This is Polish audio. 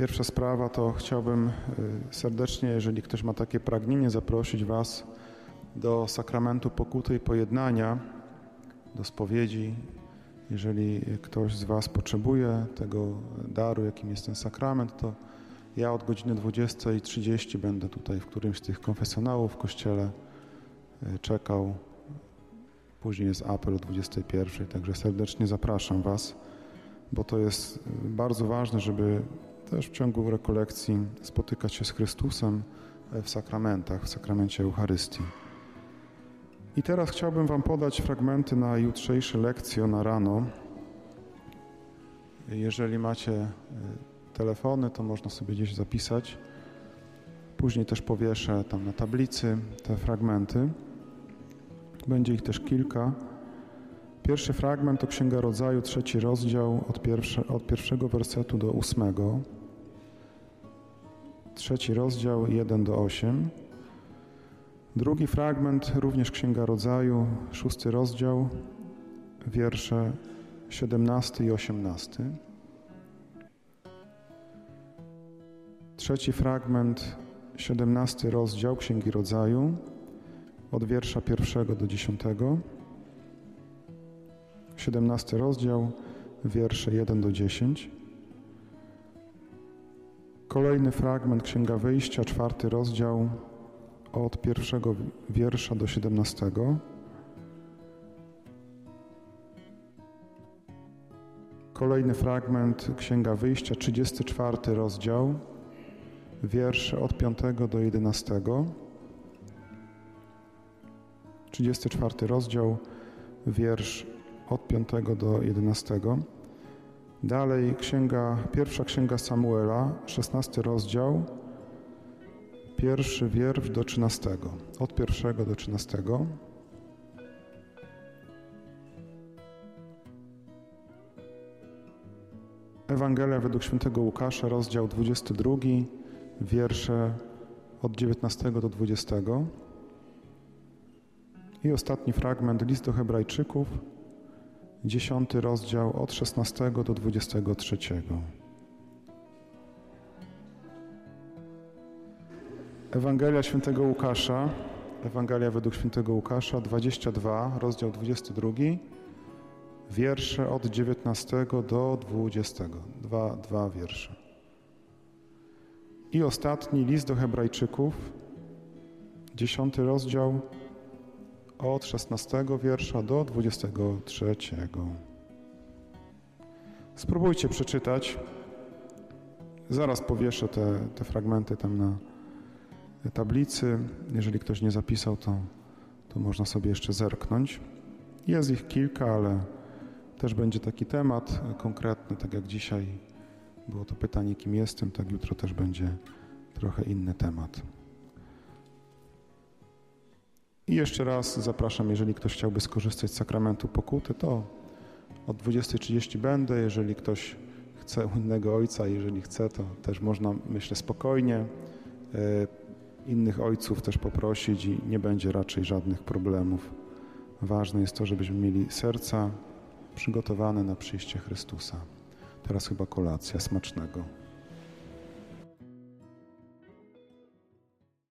Pierwsza sprawa to chciałbym y, serdecznie, jeżeli ktoś ma takie pragnienie, zaprosić Was do sakramentu pokuty i pojednania, do spowiedzi. Jeżeli ktoś z Was potrzebuje tego daru, jakim jest ten sakrament, to ja od godziny 20.30 będę tutaj w którymś z tych konfesjonałów w kościele y, czekał. Później jest apel o 21.00, także serdecznie zapraszam Was, bo to jest y, bardzo ważne, żeby też w ciągu rekolekcji spotykać się z Chrystusem w sakramentach, w sakramencie Eucharystii. I teraz chciałbym Wam podać fragmenty na jutrzejsze lekcje na rano. Jeżeli macie y, telefony, to można sobie gdzieś zapisać. Później też powieszę tam na tablicy te fragmenty. Będzie ich też kilka. Pierwszy fragment to Księga Rodzaju, trzeci rozdział, od, pierwsze, od pierwszego wersetu do ósmego. Trzeci rozdział, 1 do 8. Drugi fragment, również Księga Rodzaju, szósty rozdział, wiersze 17 i 18. Trzeci fragment, 17 rozdział Księgi Rodzaju, od wiersza pierwszego do dziesiątego. 17 rozdział, wiersze 1 do 10. Kolejny fragment Księga Wyjścia, czwarty rozdział, od pierwszego wiersza do siedemnastego. Kolejny fragment Księga Wyjścia, 34 rozdział, wiersze od 5 do 11. 34 rozdział, wiersz od 5 do 11. Dalej księga, pierwsza księga Samuela, 16 rozdział, pierwszy wiersz do 13, od pierwszego do 13. Ewangelia według świętego Łukasza, rozdział 22, wiersze od 19 do 20. I ostatni fragment, list do Hebrajczyków, dziesiąty rozdział od 16 do 23. Ewangelia świętego Łukasza, Ewangelia według świętego Łukasza, 22, rozdział 22, wiersze od 19 do 20. Dwa, dwa wiersze. I ostatni list do Hebrajczyków, dziesiąty rozdział, od 16 wiersza do 23. Spróbujcie przeczytać. Zaraz powieszę te, te fragmenty tam na tablicy. Jeżeli ktoś nie zapisał, to, to można sobie jeszcze zerknąć. Jest ich kilka, ale też będzie taki temat konkretny, tak jak dzisiaj było to pytanie, kim jestem, tak jutro też będzie trochę inny temat. I jeszcze raz zapraszam, jeżeli ktoś chciałby skorzystać z sakramentu pokuty, to od 20.30 będę. Jeżeli ktoś chce u innego ojca, jeżeli chce, to też można, myślę, spokojnie e, innych ojców też poprosić i nie będzie raczej żadnych problemów. Ważne jest to, żebyśmy mieli serca przygotowane na przyjście Chrystusa. Teraz chyba kolacja smacznego.